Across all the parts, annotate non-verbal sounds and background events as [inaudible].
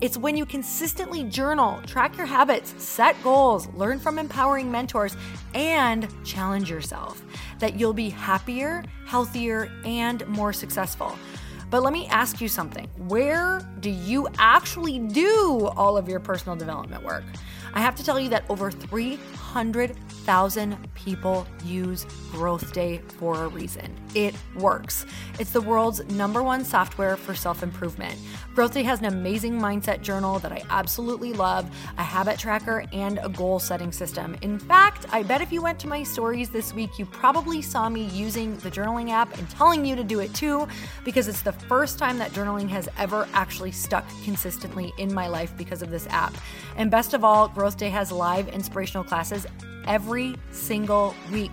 It's when you consistently journal, track your habits, set goals, learn from empowering mentors, and challenge yourself that you'll be happier, healthier, and more successful. But let me ask you something. Where do you actually do all of your personal development work? I have to tell you that over 300,000 people use Growth Day for a reason. It works. It's the world's number one software for self improvement. Growth Day has an amazing mindset journal that I absolutely love, a habit tracker, and a goal setting system. In fact, I bet if you went to my stories this week, you probably saw me using the journaling app and telling you to do it too, because it's the first time that journaling has ever actually stuck consistently in my life because of this app. And best of all, Growth Day has live inspirational classes every single week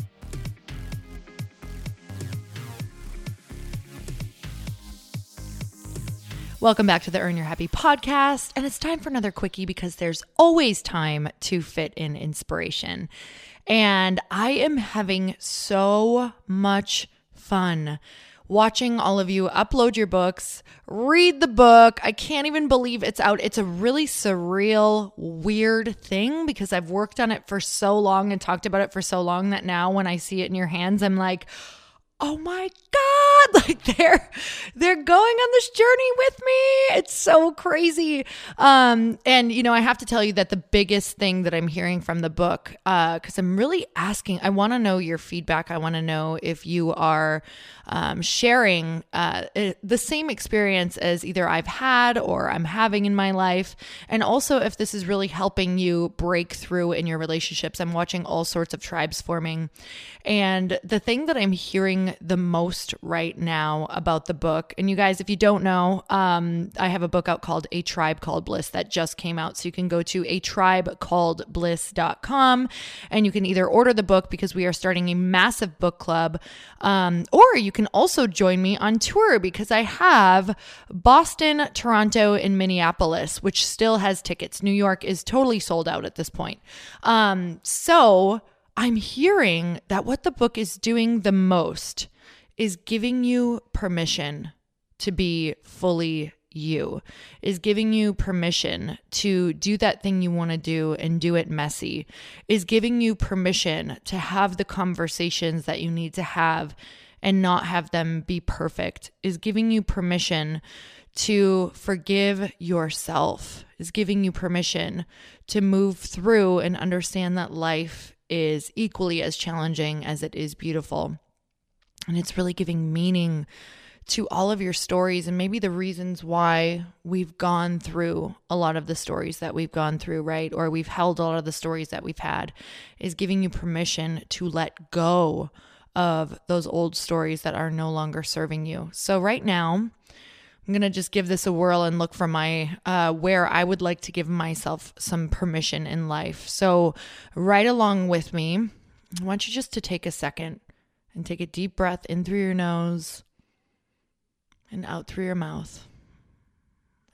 Welcome back to the Earn Your Happy podcast. And it's time for another quickie because there's always time to fit in inspiration. And I am having so much fun watching all of you upload your books, read the book. I can't even believe it's out. It's a really surreal, weird thing because I've worked on it for so long and talked about it for so long that now when I see it in your hands, I'm like, oh my god [laughs] like they're they're going on this journey with me. It's so crazy. Um and you know i have to tell you that the biggest thing that i'm hearing from the book uh because i'm really asking i want to know your feedback. I want to know if you are um, sharing uh, the same experience as either i've had or i'm having in my life. And also if this is really helping you break through in your relationships. I'm watching all sorts of tribes forming. And the thing that i'm hearing the most right now about the book. And you guys, if you don't know, um, I have a book out called A Tribe Called Bliss that just came out. So you can go to a tribe called bliss.com and you can either order the book because we are starting a massive book club, um, or you can also join me on tour because I have Boston, Toronto, and Minneapolis, which still has tickets. New York is totally sold out at this point. Um, so I'm hearing that what the book is doing the most is giving you permission to be fully you, is giving you permission to do that thing you want to do and do it messy, is giving you permission to have the conversations that you need to have and not have them be perfect, is giving you permission to forgive yourself, is giving you permission to move through and understand that life is equally as challenging as it is beautiful. And it's really giving meaning to all of your stories and maybe the reasons why we've gone through a lot of the stories that we've gone through, right? Or we've held a lot of the stories that we've had, is giving you permission to let go of those old stories that are no longer serving you. So, right now, I'm going to just give this a whirl and look for my uh, where I would like to give myself some permission in life. So, right along with me, I want you just to take a second and take a deep breath in through your nose and out through your mouth.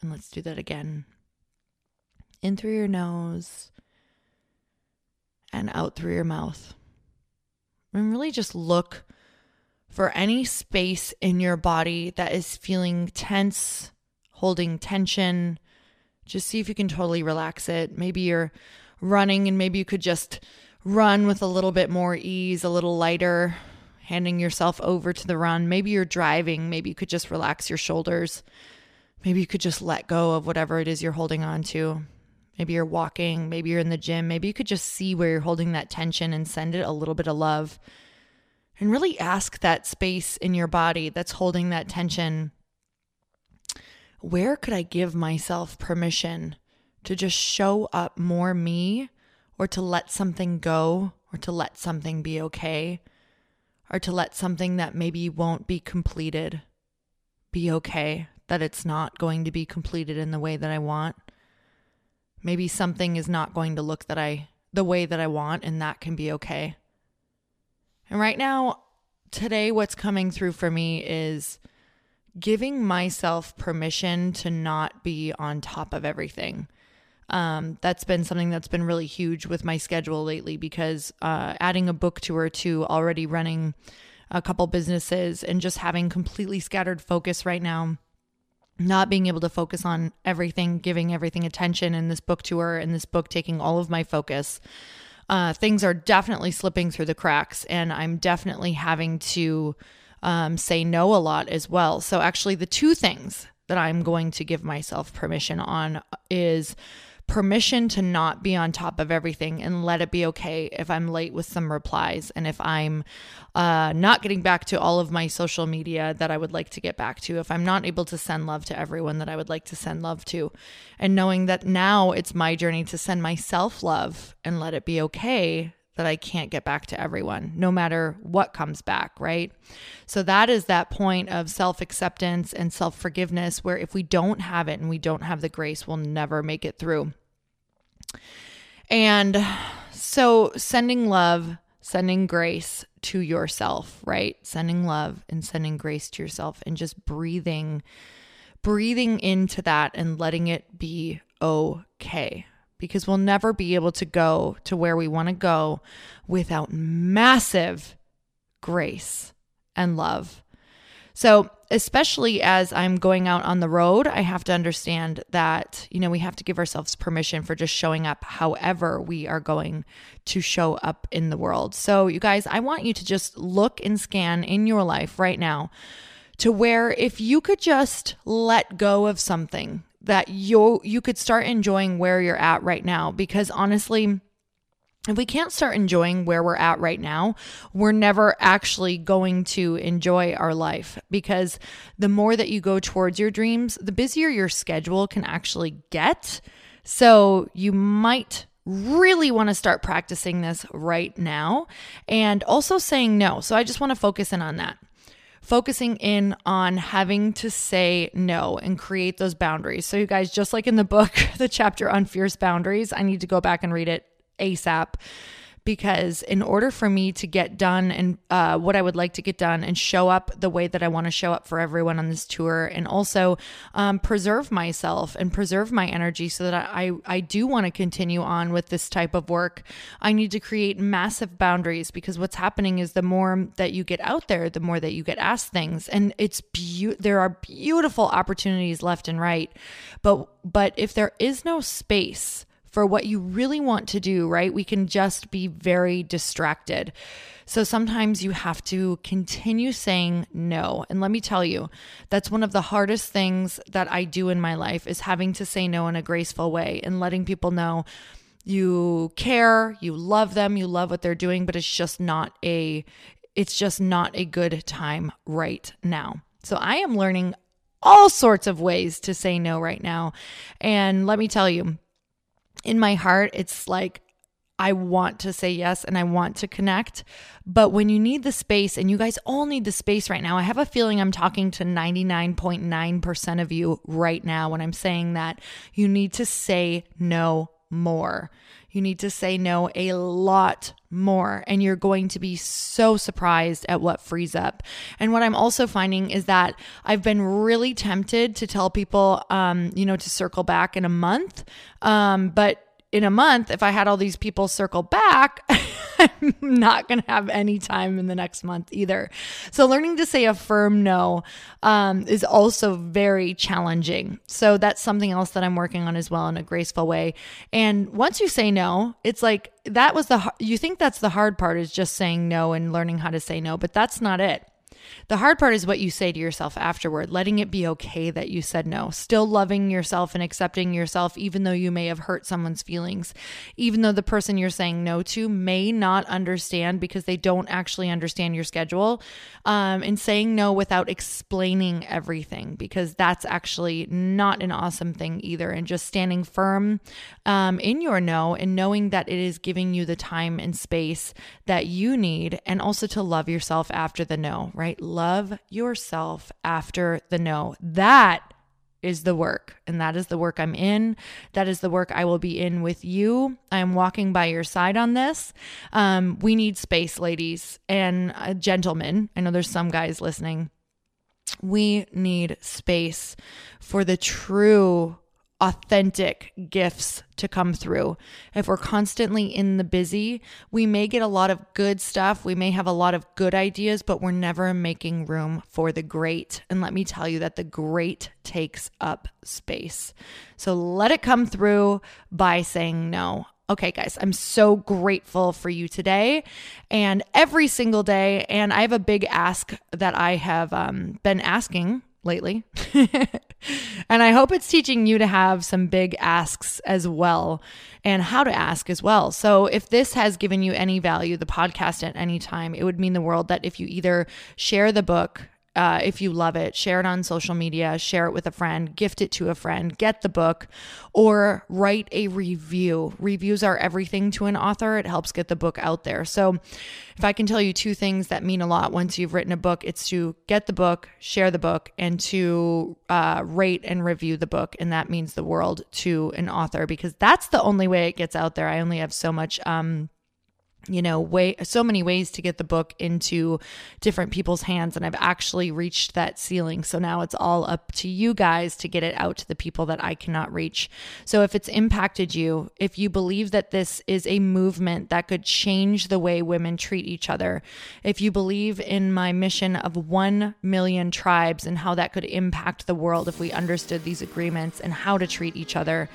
And let's do that again. In through your nose and out through your mouth. And really just look for any space in your body that is feeling tense, holding tension. Just see if you can totally relax it. Maybe you're running and maybe you could just run with a little bit more ease, a little lighter, handing yourself over to the run. Maybe you're driving. Maybe you could just relax your shoulders. Maybe you could just let go of whatever it is you're holding on to. Maybe you're walking. Maybe you're in the gym. Maybe you could just see where you're holding that tension and send it a little bit of love and really ask that space in your body that's holding that tension where could I give myself permission to just show up more me or to let something go or to let something be okay or to let something that maybe won't be completed be okay, that it's not going to be completed in the way that I want. Maybe something is not going to look that I the way that I want and that can be okay. And right now, today, what's coming through for me is giving myself permission to not be on top of everything. Um, that's been something that's been really huge with my schedule lately because uh, adding a book tour to already running a couple businesses and just having completely scattered focus right now not being able to focus on everything, giving everything attention in this book tour and this book taking all of my focus uh, things are definitely slipping through the cracks, and I'm definitely having to um, say no a lot as well. So, actually, the two things that I'm going to give myself permission on is permission to not be on top of everything and let it be okay if I'm late with some replies and if I'm uh, not getting back to all of my social media that I would like to get back to, if I'm not able to send love to everyone that I would like to send love to, and knowing that now it's my journey to send myself love and let it be okay that I can't get back to everyone, no matter what comes back, right? So that is that point of self acceptance and self forgiveness where if we don't have it and we don't have the grace, we'll never make it through. And so sending love, sending grace to yourself, right? Sending love and sending grace to yourself and just breathing breathing into that and letting it be okay because we'll never be able to go to where we want to go without massive grace and love. So, especially as I'm going out on the road, I have to understand that, you know, we have to give ourselves permission for just showing up however we are going to show up in the world. So, you guys, I want you to just look and scan in your life right now to where if you could just let go of something that you you could start enjoying where you're at right now because honestly if we can't start enjoying where we're at right now, we're never actually going to enjoy our life because the more that you go towards your dreams, the busier your schedule can actually get. So you might really want to start practicing this right now and also saying no. So I just want to focus in on that. focusing in on having to say no and create those boundaries. So, you guys, just like in the book, [laughs] the chapter on fierce boundaries, I need to go back and read it ASAP because in order for me to get done and uh, what I would like to get done and show up the way that I want to show up for everyone on this tour, and also um, preserve myself and preserve my energy so that I, I do want to continue on with this type of work, I need to create massive boundaries because what's happening is the more that you get out there, the more that you get asked things, and it's be- there are beautiful opportunities left and right, but but if there is no space for what you really want to do, right? We can just be very distracted. So sometimes you have to continue saying no. And let me tell you, that's one of the hardest things that I do in my life is having to say no in a graceful way and letting people know you care, you love them, you love what they're doing, but it's just not a it's just not a good time right now. So I am learning all sorts of ways to say no right now. And let me tell you, in my heart, it's like I want to say yes and I want to connect. But when you need the space, and you guys all need the space right now, I have a feeling I'm talking to 99.9% of you right now when I'm saying that you need to say no more. You need to say no a lot more, and you're going to be so surprised at what frees up. And what I'm also finding is that I've been really tempted to tell people, um, you know, to circle back in a month. Um, but in a month, if I had all these people circle back, [laughs] [laughs] I'm not going to have any time in the next month either. So, learning to say a firm no um, is also very challenging. So, that's something else that I'm working on as well in a graceful way. And once you say no, it's like that was the, you think that's the hard part is just saying no and learning how to say no, but that's not it. The hard part is what you say to yourself afterward, letting it be okay that you said no, still loving yourself and accepting yourself, even though you may have hurt someone's feelings, even though the person you're saying no to may not understand because they don't actually understand your schedule, um, and saying no without explaining everything, because that's actually not an awesome thing either. And just standing firm um, in your no and knowing that it is giving you the time and space that you need, and also to love yourself after the no, right? Right? Love yourself after the no. That is the work. And that is the work I'm in. That is the work I will be in with you. I'm walking by your side on this. Um, we need space, ladies and uh, gentlemen. I know there's some guys listening. We need space for the true authentic gifts to come through. If we're constantly in the busy, we may get a lot of good stuff. We may have a lot of good ideas, but we're never making room for the great. And let me tell you that the great takes up space. So let it come through by saying no. Okay, guys, I'm so grateful for you today and every single day. And I have a big ask that I have um, been asking lately. [laughs] and I hope it's teaching you to have some big asks as well and how to ask as well. So, if this has given you any value, the podcast at any time, it would mean the world that if you either share the book uh, if you love it, share it on social media, share it with a friend, gift it to a friend, get the book, or write a review. Reviews are everything to an author, it helps get the book out there. So, if I can tell you two things that mean a lot once you've written a book, it's to get the book, share the book, and to uh, rate and review the book. And that means the world to an author because that's the only way it gets out there. I only have so much. Um, you know way so many ways to get the book into different people's hands and I've actually reached that ceiling. So now it's all up to you guys to get it out to the people that I cannot reach. So if it's impacted you if you believe that this is a movement that could change the way women treat each other if you believe in my mission of 1 million tribes and how that could impact the world if we understood these agreements and how to treat each other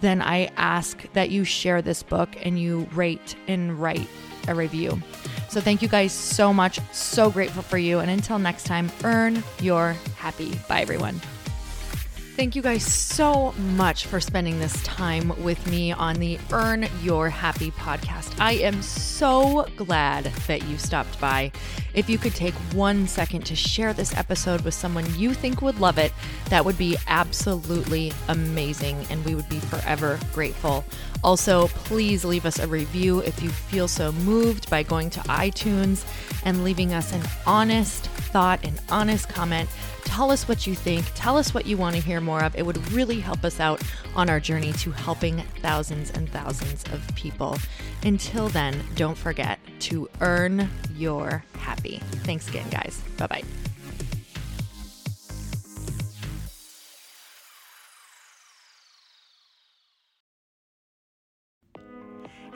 then I ask that you share this book and you rate and write a review. So thank you guys so much. So grateful for you. And until next time, earn your happy. Bye, everyone. Thank you guys so much for spending this time with me on the Earn Your Happy podcast. I am so glad that you stopped by. If you could take one second to share this episode with someone you think would love it, that would be absolutely amazing, and we would be forever grateful. Also, please leave us a review if you feel so moved by going to iTunes and leaving us an honest thought, an honest comment Tell us what you think. Tell us what you want to hear more of. It would really help us out on our journey to helping thousands and thousands of people. Until then, don't forget to earn your happy. Thanks again, guys. Bye bye.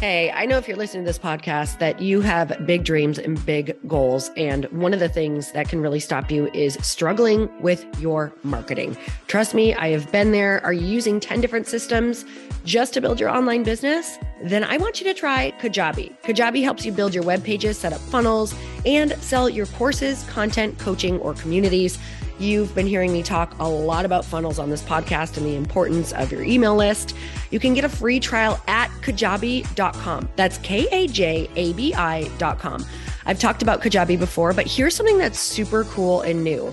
Hey, I know if you're listening to this podcast that you have big dreams and big goals. And one of the things that can really stop you is struggling with your marketing. Trust me, I have been there. Are you using 10 different systems just to build your online business? Then I want you to try Kajabi. Kajabi helps you build your web pages, set up funnels, and sell your courses, content, coaching, or communities. You've been hearing me talk a lot about funnels on this podcast and the importance of your email list. You can get a free trial at kajabi.com. That's K A J A B I.com. I've talked about Kajabi before, but here's something that's super cool and new.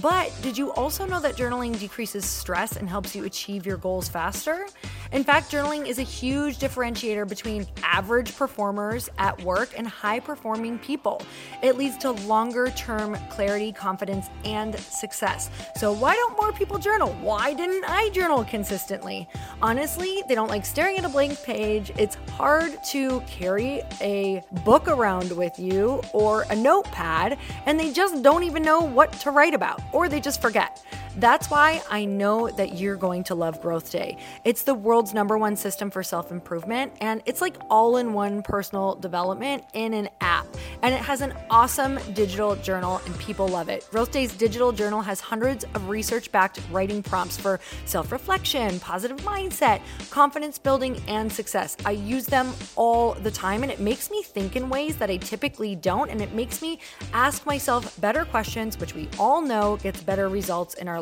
But did you also know that journaling decreases stress and helps you achieve your goals faster? In fact, journaling is a huge differentiator between average performers at work and high performing people. It leads to longer term clarity, confidence, and success. So, why don't more people journal? Why didn't I journal consistently? Honestly, they don't like staring at a blank page. It's hard to carry a book around with you or a notepad, and they just don't even know what to write about, or they just forget. That's why I know that you're going to love Growth Day. It's the world's number one system for self improvement, and it's like all in one personal development in an app. And it has an awesome digital journal, and people love it. Growth Day's digital journal has hundreds of research backed writing prompts for self reflection, positive mindset, confidence building, and success. I use them all the time, and it makes me think in ways that I typically don't, and it makes me ask myself better questions, which we all know gets better results in our